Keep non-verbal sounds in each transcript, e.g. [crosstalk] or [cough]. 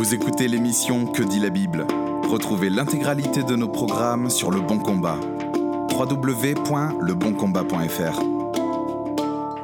Vous écoutez l'émission Que dit la Bible? Retrouvez l'intégralité de nos programmes sur Le Bon Combat. www.leboncombat.fr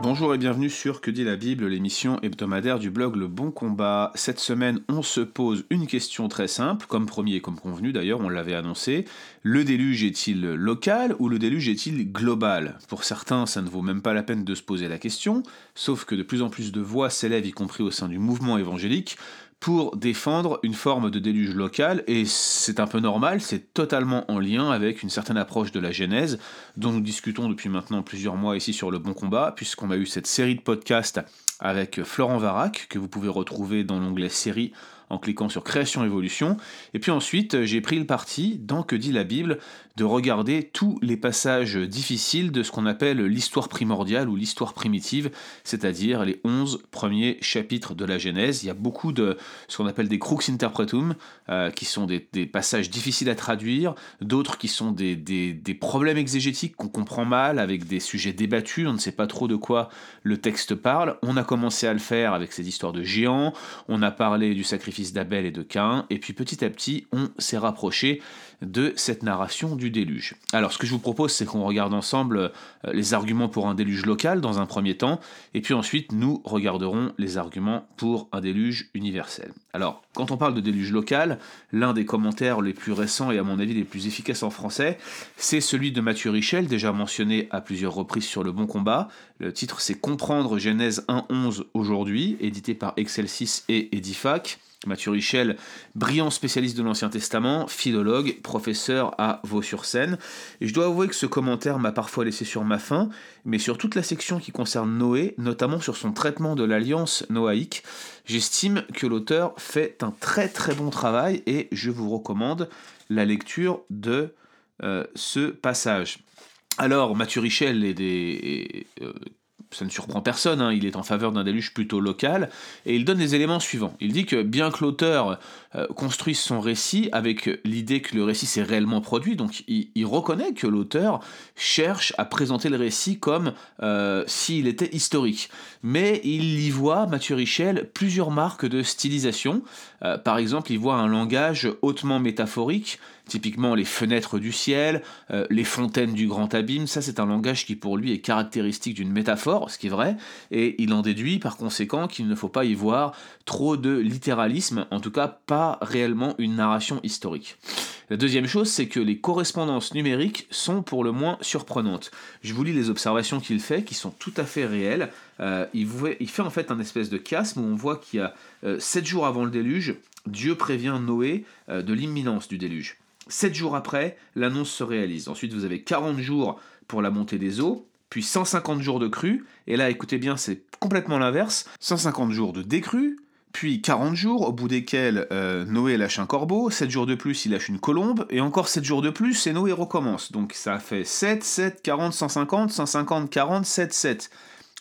Bonjour et bienvenue sur Que dit la Bible, l'émission hebdomadaire du blog Le Bon Combat. Cette semaine, on se pose une question très simple, comme promis et comme convenu d'ailleurs, on l'avait annoncé. Le déluge est-il local ou le déluge est-il global? Pour certains, ça ne vaut même pas la peine de se poser la question, sauf que de plus en plus de voix s'élèvent, y compris au sein du mouvement évangélique, pour défendre une forme de déluge local, et c'est un peu normal, c'est totalement en lien avec une certaine approche de la Genèse, dont nous discutons depuis maintenant plusieurs mois ici sur le Bon Combat, puisqu'on a eu cette série de podcasts avec Florent Varac, que vous pouvez retrouver dans l'onglet série en cliquant sur Création Évolution. Et puis ensuite, j'ai pris le parti, dans Que dit la Bible, de regarder tous les passages difficiles de ce qu'on appelle l'histoire primordiale ou l'histoire primitive, c'est-à-dire les 11 premiers chapitres de la Genèse. Il y a beaucoup de ce qu'on appelle des crux interpretum, euh, qui sont des, passages difficiles à traduire, d'autres qui sont des, des problèmes exégétiques qu'on comprend mal, avec des sujets débattus, on ne sait pas trop de quoi le texte parle. On a commencé à le faire avec ces histoires de géants, on a parlé du sacrifice d'Abel et de Cain, et puis petit à petit, on s'est rapproché de cette narration du déluge. Alors ce que je vous propose, c'est qu'on regarde ensemble euh, les arguments pour un déluge local dans un premier temps, et puis ensuite nous regarderons les arguments pour un déluge universel. Alors quand on parle de déluge local, l'un des commentaires les plus récents et à mon avis les plus efficaces en français, c'est celui de Mathieu Richel, déjà mentionné à plusieurs reprises sur le bon combat. Le titre c'est Comprendre Genèse 1.11 aujourd'hui, édité par Excel 6 et Edifac. Mathieu Richel, brillant spécialiste de l'Ancien Testament, philologue, professeur à Vaux-sur-Seine. Et je dois avouer que ce commentaire m'a parfois laissé sur ma faim, mais sur toute la section qui concerne Noé, notamment sur son traitement de l'alliance noaïque, j'estime que l'auteur fait un très très bon travail et je vous recommande la lecture de euh, ce passage. Alors, Mathieu Richel est des, euh, ça ne surprend personne, hein, il est en faveur d'un déluge plutôt local, et il donne les éléments suivants. Il dit que bien que l'auteur euh, construise son récit avec l'idée que le récit s'est réellement produit, donc il, reconnaît que l'auteur cherche à présenter le récit comme euh, s'il était historique. Mais il y voit, Mathieu Richel, plusieurs marques de stylisation. Euh, par exemple, il voit un langage hautement métaphorique, typiquement les fenêtres du ciel, euh, les fontaines du grand abîme, ça c'est un langage qui pour lui est caractéristique d'une métaphore, ce qui est vrai, et il en déduit par conséquent qu'il ne faut pas y voir trop de littéralisme, en tout cas pas réellement une narration historique. La deuxième chose, c'est que les correspondances numériques sont pour le moins surprenantes. Je vous lis les observations qu'il fait, qui sont tout à fait réelles. Euh, il, fait en fait un espèce de chiasme où on voit qu'il y a euh, sept jours avant le déluge, Dieu prévient Noé de l'imminence du déluge. Sept jours après, l'annonce se réalise. Ensuite, vous avez 40 jours pour la montée des eaux, puis 150 jours de crue, et là, écoutez bien, c'est complètement l'inverse. 150 jours de décrue, puis 40 jours, au bout desquels euh, Noé lâche un corbeau, 7 jours de plus, il lâche une colombe, et encore 7 jours de plus, et Noé recommence. Donc ça fait 7, 7, 40, 150, 150, 40, 7, 7.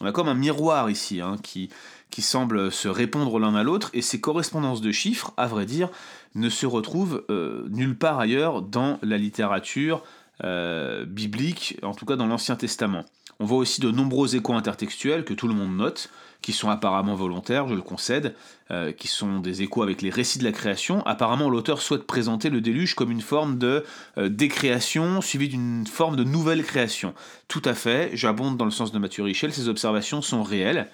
On a comme un miroir ici, hein, qui, qui semble se répondre l'un à l'autre, et ces correspondances de chiffres, à vrai dire, ne se retrouvent euh, nulle part ailleurs dans la littérature euh, biblique, en tout cas dans l'Ancien Testament. On voit aussi de nombreux échos intertextuels que tout le monde note, qui sont apparemment volontaires, je le concède, euh, qui sont des échos avec les récits de la création. Apparemment, l'auteur souhaite présenter le déluge comme une forme de décréation suivie d'une forme de nouvelle création. Tout à fait, j'abonde dans le sens de Mathieu Richel, ces observations sont réelles.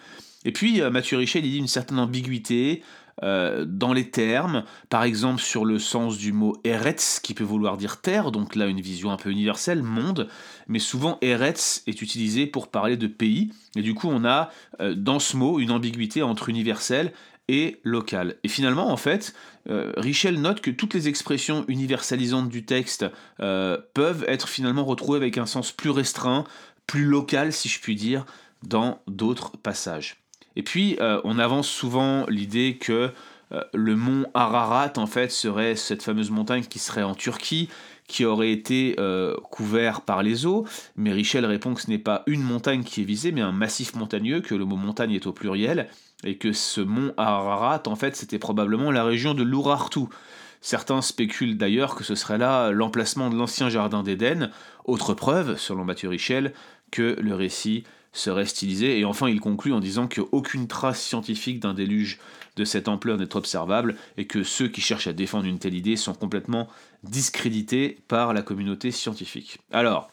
Et puis, Mathieu Richel, il dit une certaine ambiguïté, euh, dans les termes, par exemple sur le sens du mot Eretz, qui peut vouloir dire terre, donc là une vision un peu universelle, monde, mais souvent Eretz est utilisé pour parler de pays, et du coup on a euh, dans ce mot une ambiguïté entre universel et local. Et finalement, en fait, euh, Richel note que toutes les expressions universalisantes du texte peuvent être finalement retrouvées avec un sens plus restreint, plus local, si je puis dire, dans d'autres passages. Et puis, euh, on avance souvent l'idée que euh, le mont Ararat, en fait, serait cette fameuse montagne qui serait en Turquie, qui aurait été euh, couvert par les eaux. Mais Richel répond que ce n'est pas une montagne qui est visée, mais un massif montagneux, que le mot montagne est au pluriel, et que ce mont Ararat, en fait, c'était probablement la région de l'Urartu. Certains spéculent d'ailleurs que ce serait là l'emplacement de l'ancien jardin d'Éden, autre preuve, selon Mathieu Richel, que le récit serait stylisé. Et enfin, il conclut en disant qu'aucune trace scientifique d'un déluge de cette ampleur n'est observable et que ceux qui cherchent à défendre une telle idée sont complètement discrédités par la communauté scientifique. Alors,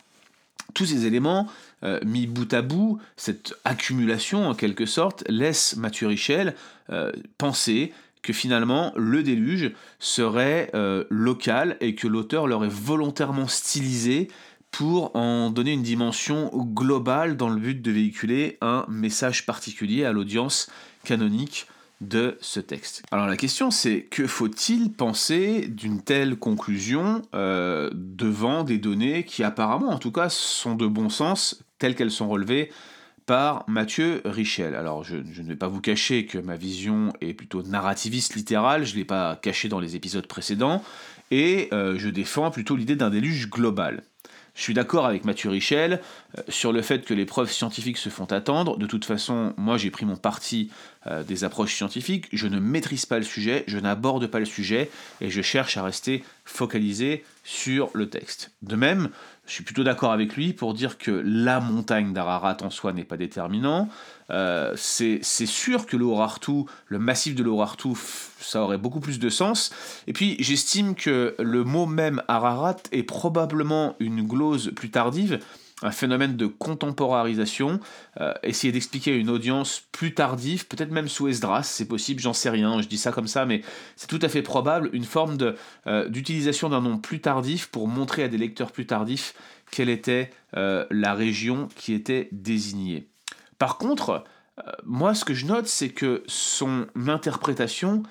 tous ces éléments, euh, mis bout à bout, cette accumulation en quelque sorte, laisse Mathieu Richel euh, penser que finalement le déluge serait euh, local et que l'auteur l'aurait volontairement stylisé pour en donner une dimension globale dans le but de véhiculer un message particulier à l'audience canonique de ce texte. Alors la question c'est que faut-il penser d'une telle conclusion euh, devant des données qui apparemment en tout cas sont de bon sens telles qu'elles sont relevées par Mathieu Richel? Alors je, ne vais pas vous cacher que ma vision est plutôt narrativiste littérale, je ne l'ai pas caché dans les épisodes précédents, et euh, je défends plutôt l'idée d'un déluge global. Je suis d'accord avec Mathieu Richel euh, sur le fait que les preuves scientifiques se font attendre. De toute façon, moi j'ai pris mon parti euh, des approches scientifiques. Je ne maîtrise pas le sujet, je n'aborde pas le sujet et je cherche à rester focalisé sur le texte. De même, je suis plutôt d'accord avec lui pour dire que la montagne d'Ararat en soi n'est pas déterminant. Euh, c'est sûr que l'Orartu, le massif de l'Orartu, ça aurait beaucoup plus de sens. Et puis j'estime que le mot même Ararat est probablement une glose plus tardive un phénomène de contemporarisation, euh, essayer d'expliquer à une audience plus tardive, peut-être même sous Esdras, c'est possible, j'en sais rien, je dis ça comme ça, mais c'est tout à fait probable, une forme euh, d'utilisation d'un nom plus tardif pour montrer à des lecteurs plus tardifs quelle était euh, la région qui était désignée. Par contre, moi ce que je note, c'est que son interprétation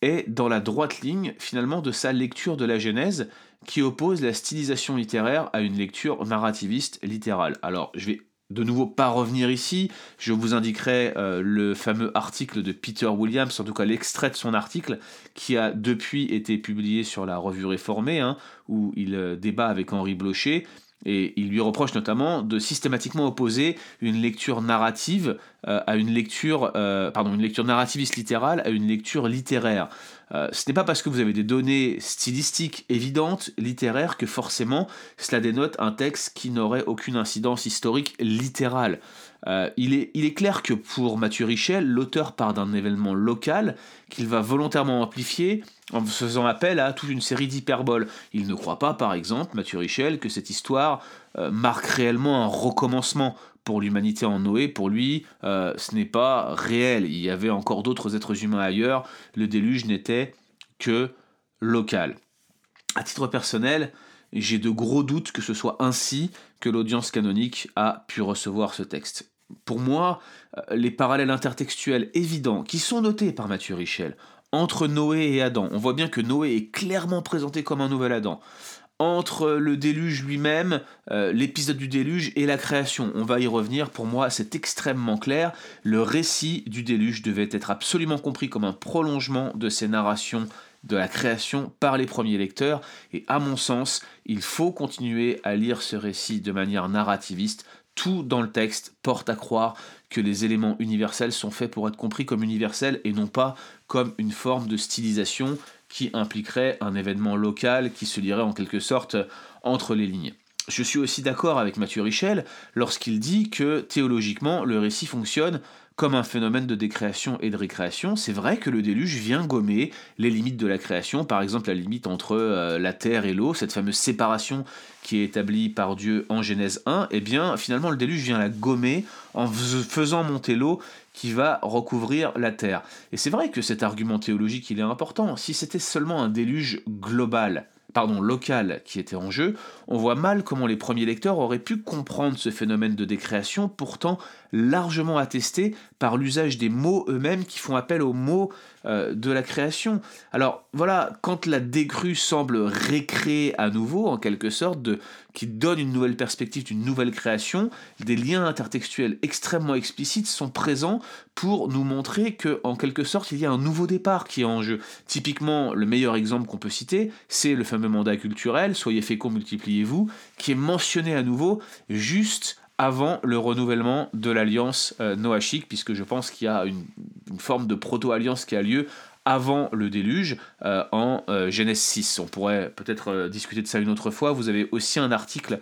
est dans la droite ligne finalement de sa lecture de la Genèse, qui oppose la stylisation littéraire à une lecture narrativiste littérale. Alors, je vais de nouveau pas revenir ici, je vous indiquerai euh, le fameux article de Peter Williams, en tout cas l'extrait de son article, qui a depuis été publié sur la revue réformée, hein, où il euh, débat avec Henri Blocher, et il lui reproche notamment de systématiquement opposer une lecture narrative euh, à une lecture, pardon, une lecture narrativiste littérale à une lecture littéraire. Euh, ce n'est pas parce que vous avez des données stylistiques évidentes, littéraires, que forcément cela dénote un texte qui n'aurait aucune incidence historique littérale. Euh, il, est, clair que pour Mathieu Richel, l'auteur part d'un événement local qu'il va volontairement amplifier en faisant appel à toute une série d'hyperboles. Il ne croit pas, par exemple, Mathieu Richel, que cette histoire euh, marque réellement un recommencement pour l'humanité en Noé, pour lui, euh, ce n'est pas réel. Il y avait encore d'autres êtres humains ailleurs. Le déluge n'était que local. À titre personnel, j'ai de gros doutes que ce soit ainsi que l'audience canonique a pu recevoir ce texte. Pour moi, euh, les parallèles intertextuels évidents qui sont notés par Mathieu Richel entre Noé et Adam, on voit bien que Noé est clairement présenté comme un nouvel Adam entre le déluge lui-même, euh, l'épisode du déluge et la création. On va y revenir, pour moi c'est extrêmement clair. Le récit du déluge devait être absolument compris comme un prolongement de ces narrations de la création par les premiers lecteurs, et à mon sens, il faut continuer à lire ce récit de manière narrativiste. Tout dans le texte porte à croire que les éléments universels sont faits pour être compris comme universels et non pas comme une forme de stylisation qui impliquerait un événement local qui se lirait en quelque sorte entre les lignes. Je suis aussi d'accord avec Mathieu Richel lorsqu'il dit que théologiquement le récit fonctionne comme un phénomène de décréation et de récréation. C'est vrai que le déluge vient gommer les limites de la création, par exemple la limite entre euh, la terre et l'eau, cette fameuse séparation qui est établie par Dieu en Genèse 1, et eh bien finalement le déluge vient la gommer en faisant monter l'eau qui va recouvrir la terre. Et c'est vrai que cet argument théologique il est important. Si c'était seulement un déluge global, pardon, local qui était en jeu, on voit mal comment les premiers lecteurs auraient pu comprendre ce phénomène de décréation, pourtant largement attesté par l'usage des mots eux-mêmes qui font appel aux mots euh, de la création. Alors voilà, quand la décrue semble récréer à nouveau, en quelque sorte, de, qui donne une nouvelle perspective d'une nouvelle création, des liens intertextuels extrêmement explicites sont présents pour nous montrer que, en quelque sorte, il y a un nouveau départ qui est en jeu. Typiquement, le meilleur exemple qu'on peut citer, c'est le fameux mandat culturel, soyez féconds, multipliez-vous, qui est mentionné à nouveau juste avant le renouvellement de l'alliance euh, noachique, puisque je pense qu'il y a une, forme de proto-alliance qui a lieu avant le déluge euh, en euh, Genèse 6. On pourrait peut-être euh, discuter de ça une autre fois. Vous avez aussi un article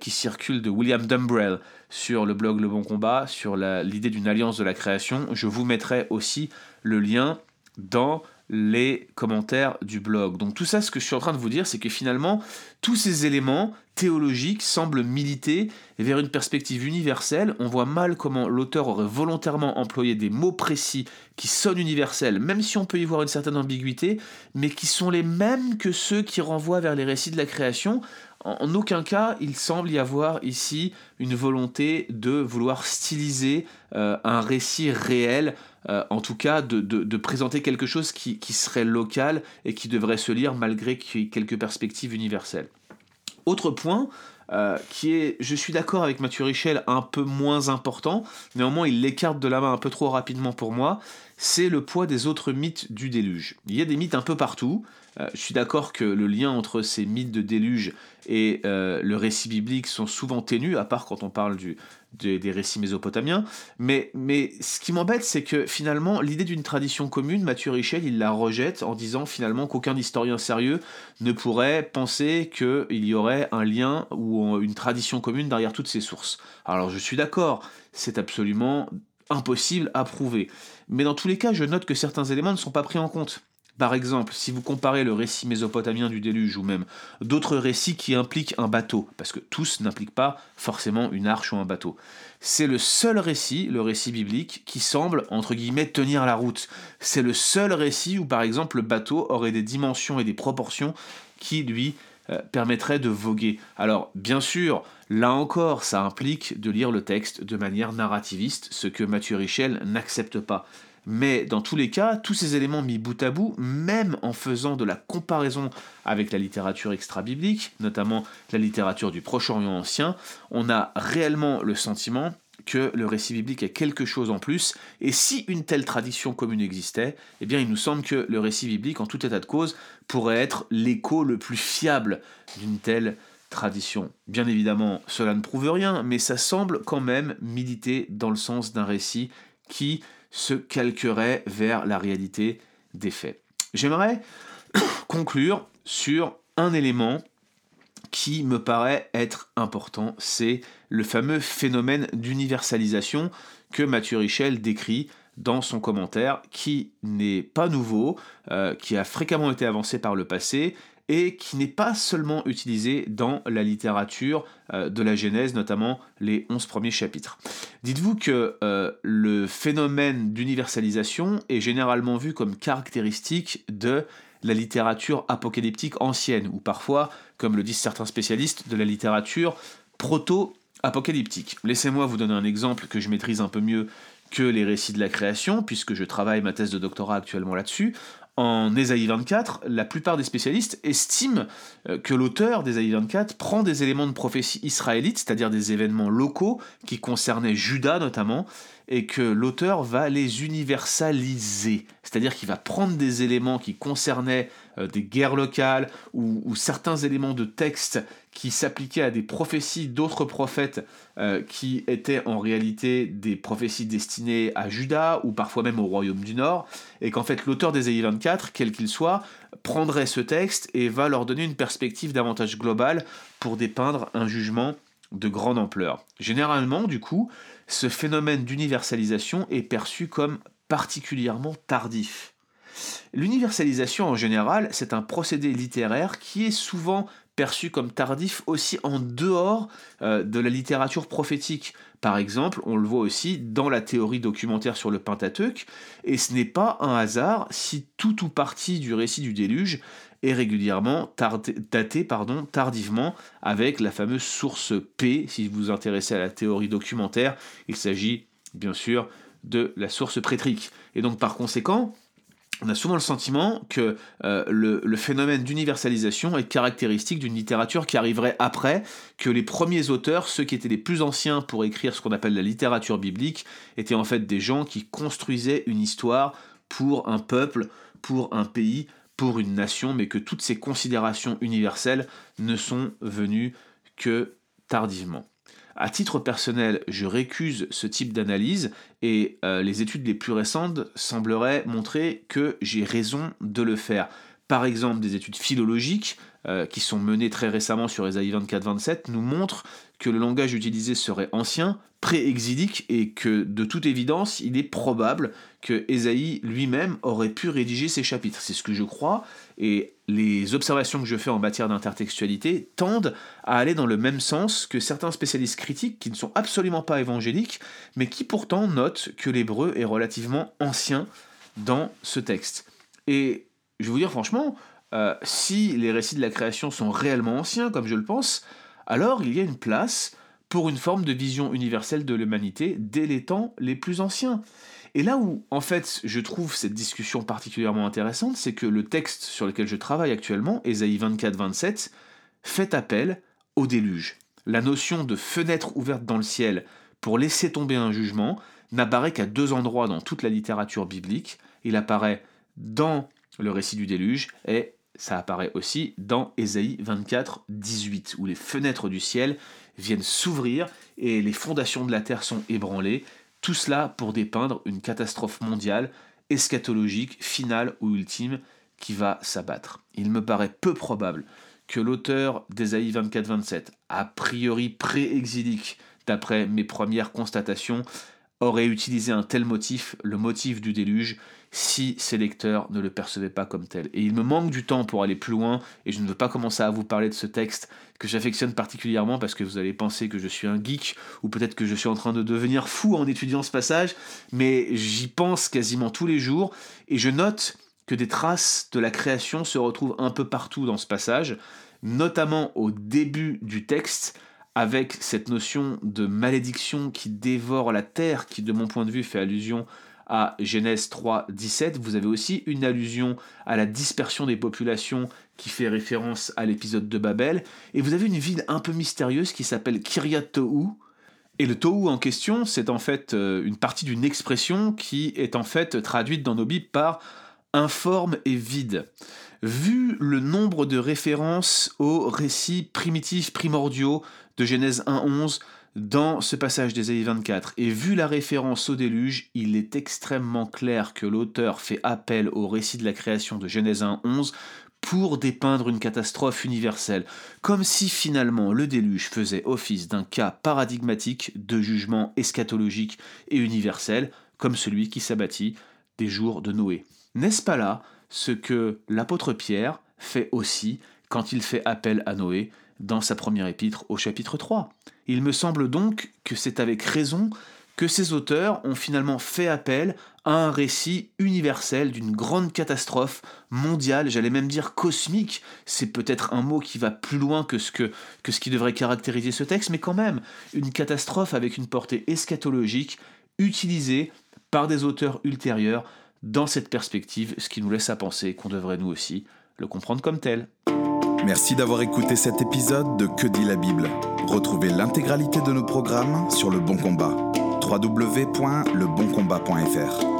qui circule de William Dumbrell sur le blog Le Bon Combat, sur l'idée d'une alliance de la création. Je vous mettrai aussi le lien dans les commentaires du blog. Donc tout ça, ce que je suis en train de vous dire, c'est que finalement, tous ces éléments théologiques semblent militer vers une perspective universelle. On voit mal comment l'auteur aurait volontairement employé des mots précis qui sonnent universels, même si on peut y voir une certaine ambiguïté, mais qui sont les mêmes que ceux qui renvoient vers les récits de la création. En aucun cas, il semble y avoir ici une volonté de vouloir styliser euh, un récit réel euh, en tout cas de, présenter quelque chose qui, serait local et qui devrait se lire malgré quelques perspectives universelles. Autre point, euh, qui est, je suis d'accord avec Mathieu Richel, un peu moins important, néanmoins il l'écarte de la main un peu trop rapidement pour moi, c'est le poids des autres mythes du déluge. Il y a des mythes un peu partout, euh, je suis d'accord que le lien entre ces mythes de déluge et euh, le récit biblique sont souvent ténus, à part quand on parle des récits mésopotamiens. Mais, mais ce qui m'embête, c'est que finalement, l'idée d'une tradition commune, Mathieu Richel, il la rejette en disant finalement qu'aucun historien sérieux ne pourrait penser qu'il y aurait un lien ou une tradition commune derrière toutes ces sources. Alors je suis d'accord, c'est absolument impossible à prouver. Mais dans tous les cas, je note que certains éléments ne sont pas pris en compte. Par exemple, si vous comparez le récit mésopotamien du déluge ou même d'autres récits qui impliquent un bateau, parce que tous n'impliquent pas forcément une arche ou un bateau, c'est le seul récit, le récit biblique, qui semble, entre guillemets, tenir la route. C'est le seul récit où, par exemple, le bateau aurait des dimensions et des proportions qui, lui, euh, permettraient de voguer. Alors, bien sûr, là encore, ça implique de lire le texte de manière narrativiste, ce que Mathieu Richel n'accepte pas. Mais dans tous les cas, tous ces éléments mis bout à bout, même en faisant de la comparaison avec la littérature extra-biblique, notamment la littérature du Proche-Orient ancien, on a réellement le sentiment que le récit biblique est quelque chose en plus, et si une telle tradition commune existait, eh bien il nous semble que le récit biblique, en tout état de cause, pourrait être l'écho le plus fiable d'une telle tradition. Bien évidemment, cela ne prouve rien, mais ça semble quand même militer dans le sens d'un récit qui se calquerait vers la réalité des faits. J'aimerais [coughs] conclure sur un élément qui me paraît être important, c'est le fameux phénomène d'universalisation que Mathieu Richel décrit dans son commentaire, qui n'est pas nouveau, euh, qui a fréquemment été avancé par le passé et qui n'est pas seulement utilisé dans la littérature euh, de la Genèse, notamment les 11 premiers chapitres. Dites-vous que euh, le phénomène d'universalisation est généralement vu comme caractéristique de la littérature apocalyptique ancienne, ou parfois, comme le disent certains spécialistes, de la littérature proto-apocalyptique. Laissez-moi vous donner un exemple que je maîtrise un peu mieux que les récits de la création, puisque je travaille ma thèse de doctorat actuellement là-dessus en Ésaïe 24, la plupart des spécialistes estiment euh, que l'auteur d'Ésaïe 24 prend des éléments de prophétie israélite, c'est-à-dire des événements locaux qui concernaient Juda notamment, et que l'auteur va les universaliser, c'est-à-dire qu'il va prendre des éléments qui concernaient euh, des guerres locales ou, certains éléments de texte qui s'appliquaient à des prophéties d'autres prophètes euh, qui étaient en réalité des prophéties destinées à Juda ou parfois même au royaume du Nord, et qu'en fait l'auteur d'Ésaïe 24, quel qu'il soit, prendrait ce texte et va leur donner une perspective davantage globale pour dépeindre un jugement de grande ampleur. Généralement, du coup, ce phénomène d'universalisation est perçu comme particulièrement tardif. L'universalisation en général, c'est un procédé littéraire qui est souvent perçu comme tardif aussi en dehors euh, de la littérature prophétique. Par exemple, on le voit aussi dans la théorie documentaire sur le Pentateuque, et ce n'est pas un hasard si tout ou partie du récit du déluge est régulièrement daté pardon, tardivement avec la fameuse source P, si vous vous intéressez à la théorie documentaire, il s'agit bien sûr de la source prétrique. Et donc par conséquent, on a souvent le sentiment que euh, le, phénomène d'universalisation est caractéristique d'une littérature qui arriverait après, que les premiers auteurs, ceux qui étaient les plus anciens pour écrire ce qu'on appelle la littérature biblique, étaient en fait des gens qui construisaient une histoire pour un peuple, pour un pays, pour une nation, mais que toutes ces considérations universelles ne sont venues que tardivement. À titre personnel, je récuse ce type d'analyse et euh, les études les plus récentes sembleraient montrer que j'ai raison de le faire. Par exemple, des études philologiques euh, qui sont menées très récemment sur Esaïe 24-27 nous montrent que le langage utilisé serait ancien, pré-exilique, et que de toute évidence, il est probable que Esaïe lui-même aurait pu rédiger ces chapitres. C'est ce que je crois, et les observations que je fais en matière d'intertextualité tendent à aller dans le même sens que certains spécialistes critiques qui ne sont absolument pas évangéliques, mais qui pourtant notent que l'hébreu est relativement ancien dans ce texte. Et je vais vous dire franchement, euh, si les récits de la création sont réellement anciens, comme je le pense, alors il y a une place pour une forme de vision universelle de l'humanité dès les temps les plus anciens. Et là où, en fait, je trouve cette discussion particulièrement intéressante, c'est que le texte sur lequel je travaille actuellement, Ésaïe 24-27, fait appel au déluge. La notion de fenêtre ouverte dans le ciel pour laisser tomber un jugement n'apparaît qu'à deux endroits dans toute la littérature biblique. Il apparaît dans le récit du déluge et ça apparaît aussi dans Ésaïe 24, 18, où les fenêtres du ciel viennent s'ouvrir et les fondations de la terre sont ébranlées. Tout cela pour dépeindre une catastrophe mondiale, eschatologique, finale ou ultime, qui va s'abattre. Il me paraît peu probable que l'auteur d'Ésaïe 24-27, a priori pré-exilique, d'après mes premières constatations, aurait utilisé un tel motif, le motif du déluge, si ses lecteurs ne le percevaient pas comme tel. Et il me manque du temps pour aller plus loin, et je ne veux pas commencer à vous parler de ce texte que j'affectionne particulièrement parce que vous allez penser que je suis un geek, ou peut-être que je suis en train de devenir fou en étudiant ce passage, mais j'y pense quasiment tous les jours, et je note que des traces de la création se retrouvent un peu partout dans ce passage, notamment au début du texte, avec cette notion de malédiction qui dévore la terre, qui de mon point de vue fait allusion à Genèse 3, 17. Vous avez aussi une allusion à la dispersion des populations qui fait référence à l'épisode de Babel. Et vous avez une ville un peu mystérieuse qui s'appelle Kiryat Tohu. Et le Tohu en question, c'est en fait euh, une partie d'une expression qui est en fait traduite dans nos Bibles par informe et vide. Vu le nombre de références aux récits primitifs primordiaux de Genèse 1.11 dans ce passage d'Ésaïe 24, et vu la référence au déluge, il est extrêmement clair que l'auteur fait appel au récit de la création de Genèse 1.11 pour dépeindre une catastrophe universelle, comme si finalement le déluge faisait office d'un cas paradigmatique de jugement eschatologique et universel, comme celui qui s'abattit des jours de Noé. N'est-ce pas là ce que l'apôtre Pierre fait aussi quand il fait appel à Noé dans sa première épître au chapitre 3 Il me semble donc que c'est avec raison que ces auteurs ont finalement fait appel à un récit universel d'une grande catastrophe mondiale, j'allais même dire cosmique, c'est peut-être un mot qui va plus loin que ce, que, qui devrait caractériser ce texte, mais quand même, une catastrophe avec une portée eschatologique utilisée par des auteurs ultérieurs dans cette perspective, ce qui nous laisse à penser qu'on devrait nous aussi le comprendre comme tel. Merci d'avoir écouté cet épisode de Que dit la Bible. Retrouvez l'intégralité de nos programmes sur Le Bon Combat. www.leboncombat.fr